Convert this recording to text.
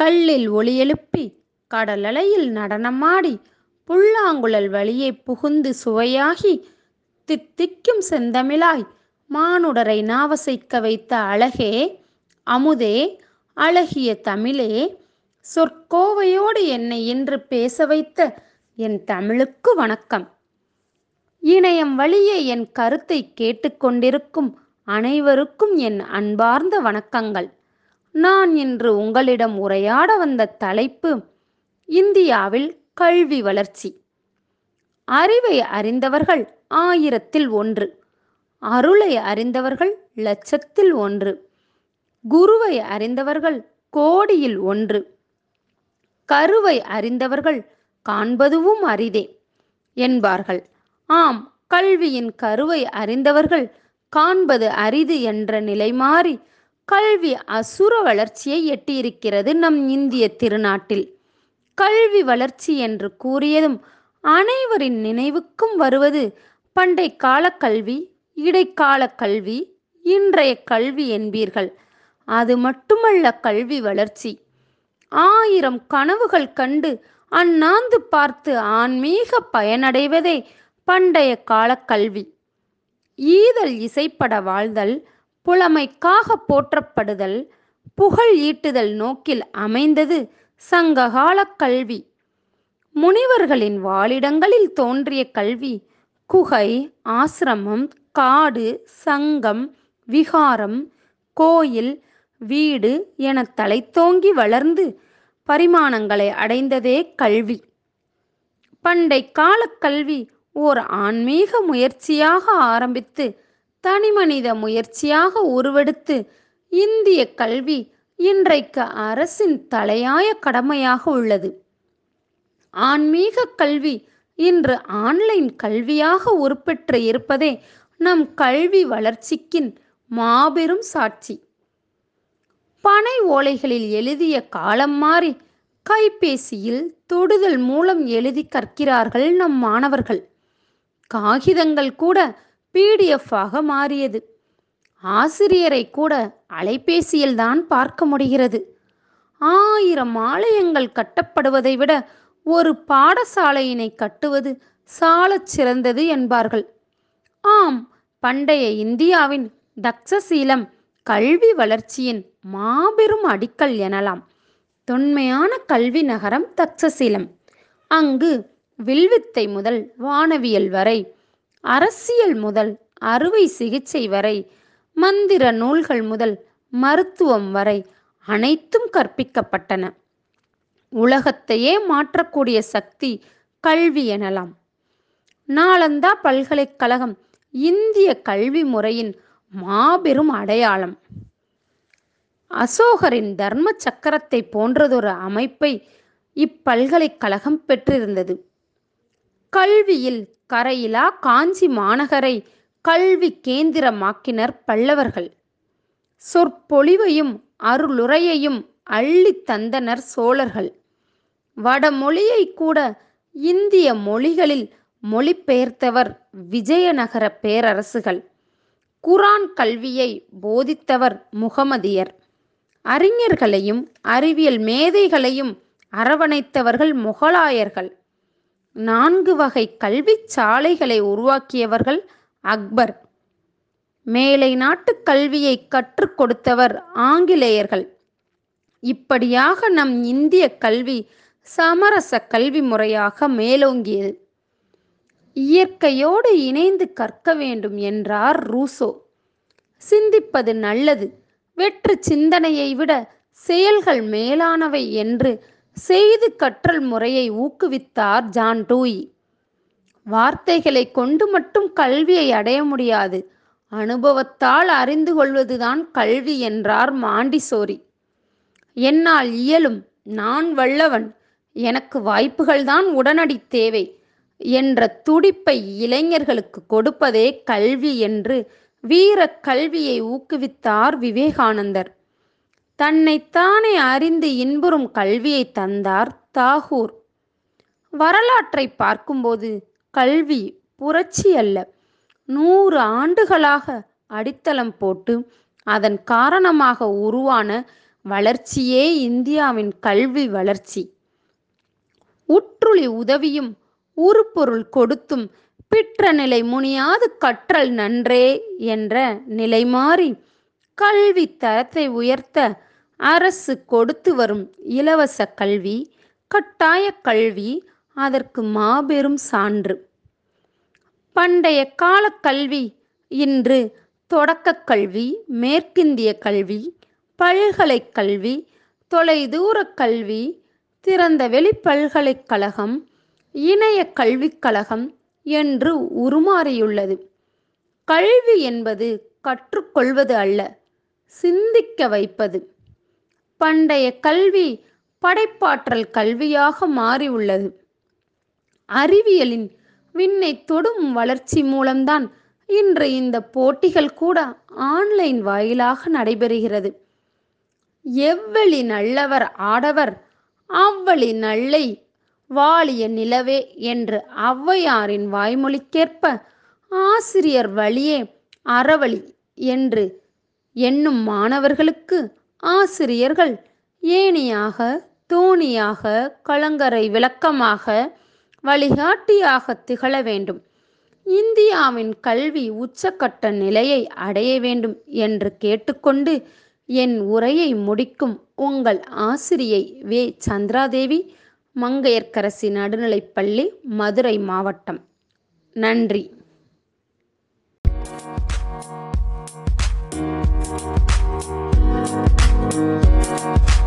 கல்லில் ஒளி எழுப்பி கடலலையில் நடனமாடி புல்லாங்குழல் வழியே புகுந்து சுவையாகி தித்திக்கும் செந்தமிழாய் மானுடரை நாவசைக்க வைத்த அழகே அமுதே அழகிய தமிழே சொற்கோவையோடு என்னை இன்று பேச வைத்த என் தமிழுக்கு வணக்கம். இணையம் வழியே என் கருத்தை கேட்டுக்கொண்டிருக்கும் அனைவருக்கும் என் அன்பார்ந்த வணக்கங்கள். நான் இன்று உங்களிடம் உரையாட வந்த தலைப்பு இந்தியாவில் கல்வி வளர்ச்சி. அறிவை அறிந்தவர்கள் ஆயிரத்தில் ஒன்று அருளை அறிந்தவர்கள் லட்சத்தில் ஒன்று குருவை அறிந்தவர்கள் கோடியில் ஒன்று கருவை அறிந்தவர்கள் காண்பதுவும் அரிதே என்பார்கள். ஆம் கல்வியின் கருவை அறிந்தவர்கள் காண்பது அரிது என்ற நிலை மாறி கல்வி அசுர வளர்ச்சியை எட்டியிருக்கிறது நம் இந்திய திருநாட்டில். கல்வி வளர்ச்சி என்று கூறியதும் அனைவரின் நினைவுக்கும் வருவது பண்டை கால கல்வி இடைக்கால கல்வி இன்றைய கல்வி என்பீர்கள். அது மட்டுமல்ல கல்வி வளர்ச்சி. ஆயிரம் கனவுகள் கண்டு அந்நாந்து பார்த்து ஆன்மீக பயனடைவதே பண்டைய கால கல்வி ஈதல் இசைப்பட வாழ்தல் புலமைக்காக போற்றப்படுதல் புகழ் ஈட்டுதல் நோக்கில் அமைந்தது சங்ககால கல்வி. முனிவர்களின் வாழிடங்களில் தோன்றிய கல்வி குகை ஆசிரமம் காடு சங்கம் விகாரம் கோயில் வீடு என தலைத்தோங்கி வளர்ந்து பரிமாணங்களை அடைந்ததே கல்வி. பண்டை கால கல்வி ஓர் ஆன்மீக முயற்சியாக ஆரம்பித்து தனிமனித முயற்சியாக உருவெடுத்து இந்திய கல்வி இன்றைக்கு அரசின் தலையாய கடமையாக உள்ளது. ஆன்மீக கல்வி இன்று ஆன்லைன் கல்வியாக உருப்பெற்று இருப்பதே நம் கல்வி வளர்ச்சிக்கின் மாபெரும் சாட்சி. பனை ஓலைகளில் எழுதிய காலம் மாறி கைபேசியில் தொடுதல் மூலம் எழுதி கற்கிறார்கள் நம் மாணவர்கள். காகிதங்கள் கூட பிடிஎஃப்பாக மாறியது. ஆசிரியரை கூட அலைபேசியில் தான் பார்க்க முடிகிறது. ஆயிரம் ஆலயங்கள் கட்டப்படுவதை விட ஒரு பாடசாலையினை கட்டுவது சாலச் சிறந்தது என்பார்கள். ஆம் பண்டைய இந்தியாவின் தக்ஷசீலம் கல்வி வளர்ச்சியின் மாபெரும் அடிக்கல் எனலாம். தொன்மையான கல்வி நகரம் தக்ஷசீலம் அங்கு வில்வித்தை முதல் வானவியல் வரை அரசியல் முதல் அறுவை சிகிச்சை வரை மந்திர நூல்கள் முதல் மருத்துவம் வரை அனைத்தும் கற்பிக்கப்பட்டன. உலகத்தையே மாற்றக்கூடிய சக்தி கல்வி எனலாம். நாளந்தா பல்கலைக்கழகம் இந்திய கல்வி முறையின் மாபெரும் அடையாளம். அசோகரின் தர்ம சக்கரத்தை போன்றதொரு அமைப்பை இப்பல்கலைக்கழகம் பெற்றிருந்தது. கல்வியில் கரையிலா காஞ்சி மாநகரை கல்வி கேந்திரமாக்கினர் பல்லவர்கள். சொற்பொழிவையும் அருளுரையையும் அள்ளி தந்தனர் சோழர்கள். வடமொழியை கூட இந்திய மொழிகளில் மொழிபெயர்த்தவர் விஜயநகர பேரரசுகள். குரான் கல்வியை போதித்தவர் முகமதியர். அறிஞர்களையும் அறிவியல் மேதைகளையும் அரவணைத்தவர்கள் முகலாயர்கள். நான்கு வகை கல்வி சாலைகளை உருவாக்கியவர்கள் அக்பர். மேலை நாட்டு கல்வியை கற்றுக் கொடுத்தவர் ஆங்கிலேயர்கள். இப்படியாக நம் இந்திய கல்வி சமரச கல்வி முறையாக மேலோங்கியது. இயற்கையோடு இணைந்து கற்க வேண்டும் என்றார் ரூசோ. சிந்திப்பது நல்லது. வெற்று சிந்தனையை விட செயல்கள் மேலானவை என்று செய்து கற்றல் முறையை ஊக்குவித்தார் ஜான் டூயி. வார்த்தைகளை கொண்டு மட்டும் கல்வியை அடைய முடியாது. அனுபவத்தால் அறிந்து கொள்வதுதான் கல்வி என்றார் மாண்டிசோரி. என்னால் இயலும் நான் வல்லவன் எனக்கு வாய்ப்புகள்தான் உடனடி தேவை என்ற துடிப்பை இளைஞர்களுக்கு கொடுப்பதே கல்வி என்று வீர கல்வியை ஊக்குவித்தார் விவேகானந்தர். தன்னைத்தானே அறிந்து இன்புறும் கல்வியை தந்தார் தாகூர். வரலாற்றை பார்க்கும்போது கல்வி புரட்சி அல்ல. நூறு ஆண்டுகளாக அடித்தளம் போட்டு அதன் காரணமாக உருவான வளர்ச்சியே இந்தியாவின் கல்வி வளர்ச்சி. உற்றுளி உதவியும் உருப்பொருள் கொடுத்தும் பிற்ற நிலை முனியாது கற்றல் நன்றே என்ற நிலை மாறி கல்வி தரத்தை உயர்த்த அரசு கொடுத்து வரும் இலவச கல்வி கட்டாய கல்வி அதற்கு மாபெரும் சான்று. பண்டைய கால கல்வி இன்று தொடக்க கல்வி மேற்கிந்திய கல்வி பல்கலை கல்வி தொலைதூர கல்வி திறந்த வெளி பல்கலைக்கழகம் இணைய கல்விக் கழகம் என்று உருமாறியுள்ளது. கல்வி என்பது கற்றுக்கொள்வது அல்ல சிந்திக்க வைப்பது. பண்டைய கல்வி படைப்பாற்றல் கல்வியாக மாறியுள்ளது. அறிவியலின் விண்ணை தொடும் வளர்ச்சி மூலம்தான் இன்று இந்த போட்டிகள் கூட ஆன்லைன் வாயிலாக நடைபெறுகிறது. எவ்வழி நல்லவர் ஆடவர் அவ்வழி நல்லை வாழிய நிலவே என்று ஔவையாரின் வாய்மொழிக்கேற்ப ஆசிரியர் வழியே அறவழி என்று எண்ணும் மாணவர்களுக்கு ஆசிரியர்கள் ஏணியாக தோணியாக கலங்கரை விளக்கமாக வழிகாட்டியாக திகழ வேண்டும். இந்தியாவின் கல்வி உச்சக்கட்ட நிலையை அடைய வேண்டும் என்று கேட்டுக்கொண்டு என் உரையை முடிக்கும் உங்கள் ஆசிரியை வே. சந்திராதேவி மங்கையர்க்கரசி நடுநிலைப்பள்ளி மதுரை மாவட்டம். நன்றி. Thank you. Música